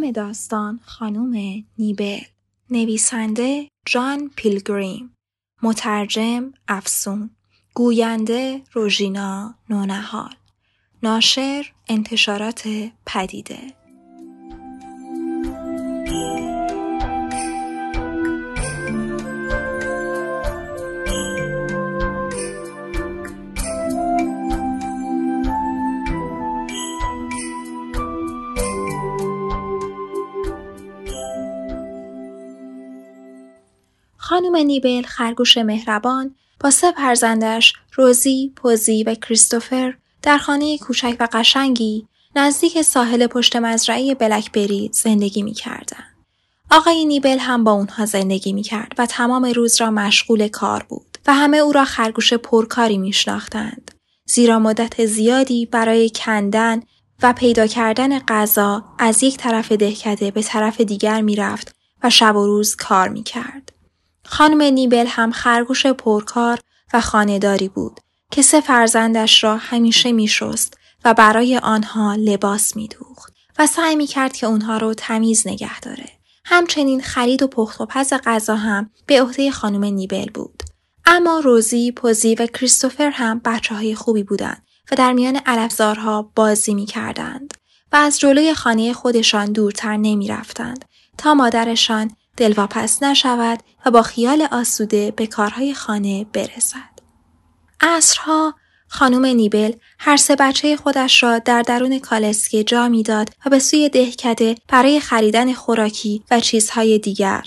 نام داستان خانوم نیبل. نویسنده جان پیلگریم. مترجم افسون. گوینده روژینا نونهال. ناشر انتشارات پدیده. خانم نیبل خرگوش مهربان با سه فرزندش روزی، پوزی و کریستوفر در خانه کوچک و قشنگی نزدیک ساحل پشت مزرعه بلکبری زندگی می کردن. آقای نیبل هم با اونها زندگی می کرد و تمام روز را مشغول کار بود و همه او را خرگوش پرکاری می شناختند. زیرا مدت زیادی برای کندن و پیدا کردن غذا از یک طرف دهکده به طرف دیگر می رفت و شب و روز کار می کرد. خانم نیبل هم خرگوش پرکار و خانهداری بود که سه فرزندش را همیشه میشست و برای آنها لباس میدوخت و سعی می‌کرد که اونها رو تمیز نگه داره. همچنین خرید و پخت و پز غذا هم به عهده خانم نیبل بود. اما روزی، پوزی و کریستوفر هم بچه های خوبی بودند و در میان علفزارها بازی می کردند و از جلوی خانه خودشان دورتر نمی رفتند تا مادرشان دلواپس نشود و با خیال آسوده به کارهای خانه برسد. عصرها خانم نیبل هر سه بچه خودش را در درون کالسکه جا می‌داد و به سوی دهکده برای خریدن خوراکی و چیزهای دیگر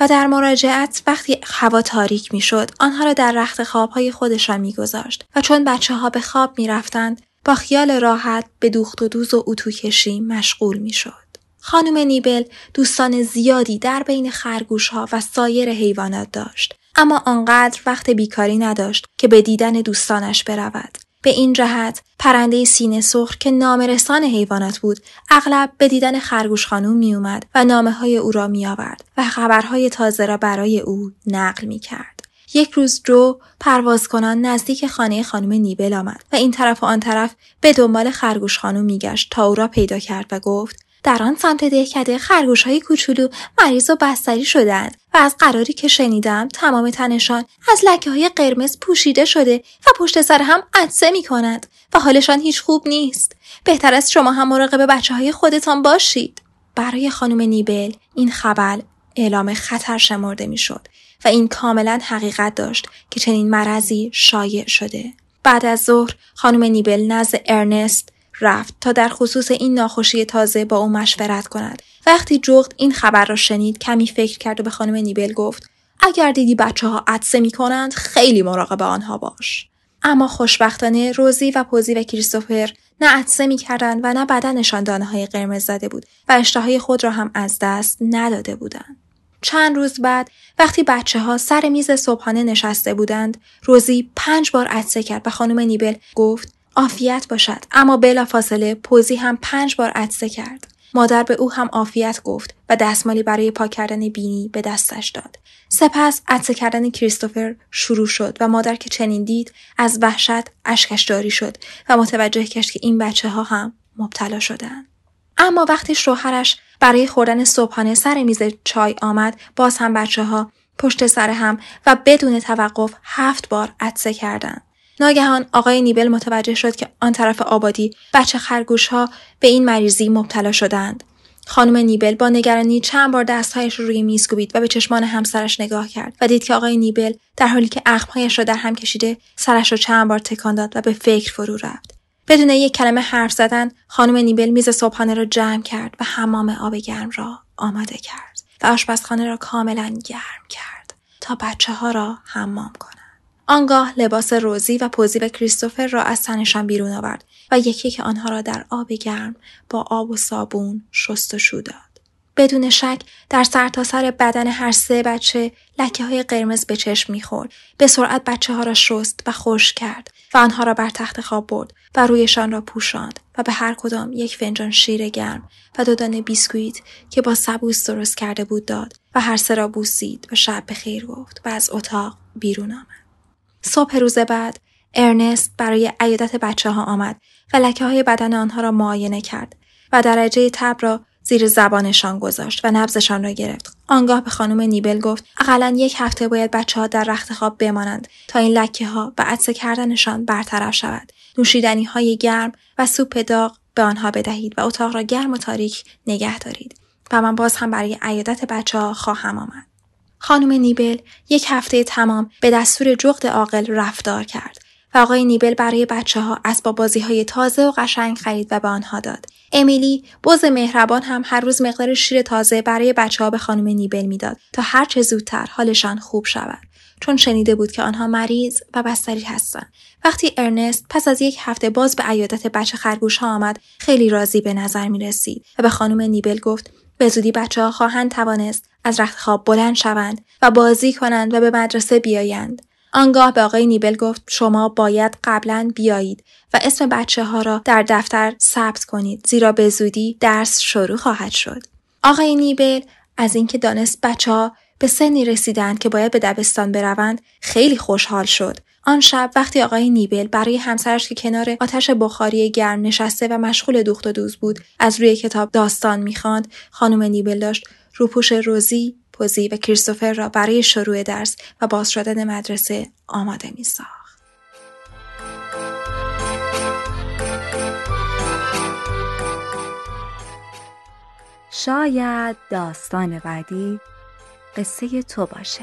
و در مراجعت وقتی هوا تاریک می‌شد آنها را در رخت خوابهای خودشان میگذاشت و چون بچه ها به خواب می‌رفتند با خیال راحت به دوخت و دوز و اتو کشی مشغول می‌شد. خانم نیبل دوستان زیادی در بین خرگوش ها و سایر حیوانات داشت اما آنقدر وقت بیکاری نداشت که به دیدن دوستانش برود به این جهت پرنده سینه سرخ که نامرسان حیوانات بود اغلب به دیدن خرگوش خانوم می اومد و نامه های او را می آورد و خبرهای تازه را برای او نقل می کرد. یک روز جو پرواز کنان نزدیک خانه خانم نیبل آمد و این طرف و آن طرف به دنبال خرگوش خانوم میگشت تا او را پیدا کرد و گفت در آن سمت دهکده خرگوش های کوچولو مریض و بستری شدند و از قراری که شنیدم تمام تنشان از لکه های قرمز پوشیده شده و پشت سر هم عدسه می کند و حالشان هیچ خوب نیست. بهتر است شما هم مراقب بچه های خودتان باشید. برای خانم نیبل این خبر اعلام خطر شمرده می‌شد و این کاملا حقیقت داشت که چنین مرضی شایع شده. بعد از ظهر خانم نیبل نزد ارنست رفت تا در خصوص این ناخوشی تازه با او مشورت کند وقتی جغد این خبر را شنید کمی فکر کرد و به خانم نیبل گفت اگر دیدی بچه ها عدسه می کنند خیلی مراقب آنها باش اما خوشبختانه روزی و پوزی و کریستوفر نه عدسه می کردند و نه بدنشان دانه های قرمز زده بود و اشتهای خود را هم از دست نداده بودند. چند روز بعد وقتی بچه ها سر میز صبحانه نشسته بودند روزی پنج بار عدسه کرد و خانم نیبل گفت عافیت باشد. اما بلا فاصله پوزی هم پنج بار عدسه کرد. مادر به او هم عافیت گفت و دستمالی برای پاک کردن بینی به دستش داد. سپس عدسه کردن کریستوفر شروع شد و مادر که چنین دید از وحشت اشکش جاری شد و متوجه گشت که این بچه ها هم مبتلا شدند اما وقتی شوهرش برای خوردن صبحانه سر میز چای آمد باز هم بچه ها پشت سر هم و بدون توقف هفت بار عدسه کردند. ناگهان آقای نیبل متوجه شد که آن طرف آبادی بچه خرگوش ها به این مریضی مبتلا شدند. خانم نیبل با نگرانی چند بار دستهایش رو روی میز کوبید و به چشمان همسرش نگاه کرد و دید که آقای نیبل در حالی که اخمهایش را در هم کشیده سرش را چند بار تکان داد و به فکر فرو رفت بدون یک کلمه حرف زدن خانم نیبل میز صبحانه را جمع کرد و حمام آب گرم را آماده کرد و آشپزخانه را کاملا گرم کرد تا بچه ها را حمام کنند. آنگاه لباس روزی و پوزی و کریستوفر را از تنشان بیرون آورد و یکی که آنها را در آب گرم با آب و صابون شست و شو داد. بدون شک در سرتاسر سر بدن هر سه بچه لکه های قرمز به چشم می‌خورد. به سرعت بچه ها را شست و خوش کرد و آنها را بر تخت خواب برد و رویشان را پوشاند و به هر کدام یک فنجان شیر گرم و دو دانه بیسکویت که با سبوس درست کرده بود داد و هر سه را بوسید و شب به خیر گفت و از اتاق بیرون آمد. صبح روز بعد ارنست برای عیادت بچه ها آمد و لکه های بدن آنها را معاینه کرد و درجه تب را زیر زبانشان گذاشت و نبزشان را گرفت. آنگاه به خانم نیبل گفت اقلا یک هفته باید بچه ها در رخت خواب بمانند تا این لکه ها و عدسه کردنشان برطرف شود. نوشیدنی های گرم و سوپ داغ به آنها بدهید و اتاق را گرم و تاریک نگه دارید. و من باز هم برای عیادت بچه ها خواهم آمد. خانم نیبل یک هفته تمام به دستور جغد عاقل رفتار کرد و آقای نیبل برای بچه ها اسباب بازی های تازه و قشنگ خرید و به آنها داد. امیلی بز مهربان هم هر روز مقدار شیر تازه برای بچه ها به خانم نیبل می‌داد تا هر چه زودتر حالشان خوب شود. چون شنیده بود که آنها مریض و بستری هستند. وقتی ارنست پس از یک هفته باز به عیادت بچه خرگوش ها آمد خیلی راضی به نظر می رسید و به خانم نیبل گفت به زودی بچه ها خواهند توانست از رخت خواب بلند شوند و بازی کنند و به مدرسه بیایند. آنگاه به آقای نیبل گفت شما باید قبلا بیایید و اسم بچه ها را در دفتر ثبت کنید زیرا به زودی درس شروع خواهد شد. آقای نیبل از اینکه دانست بچه ها به سنی رسیدند که باید به دبستان بروند خیلی خوشحال شد. آن شب وقتی آقای نیبل برای همسرش که کنار آتش بخاری گرم نشسته و مشغول دوخت و دوز بود از روی کتاب داستان می‌خواند خانم نیبل داشت روپوش روزی پوزی و کریستوفر را برای شروع درس و باز شدن مدرسه آماده می ساخت. شاید داستان بعدی قصه تو باشه.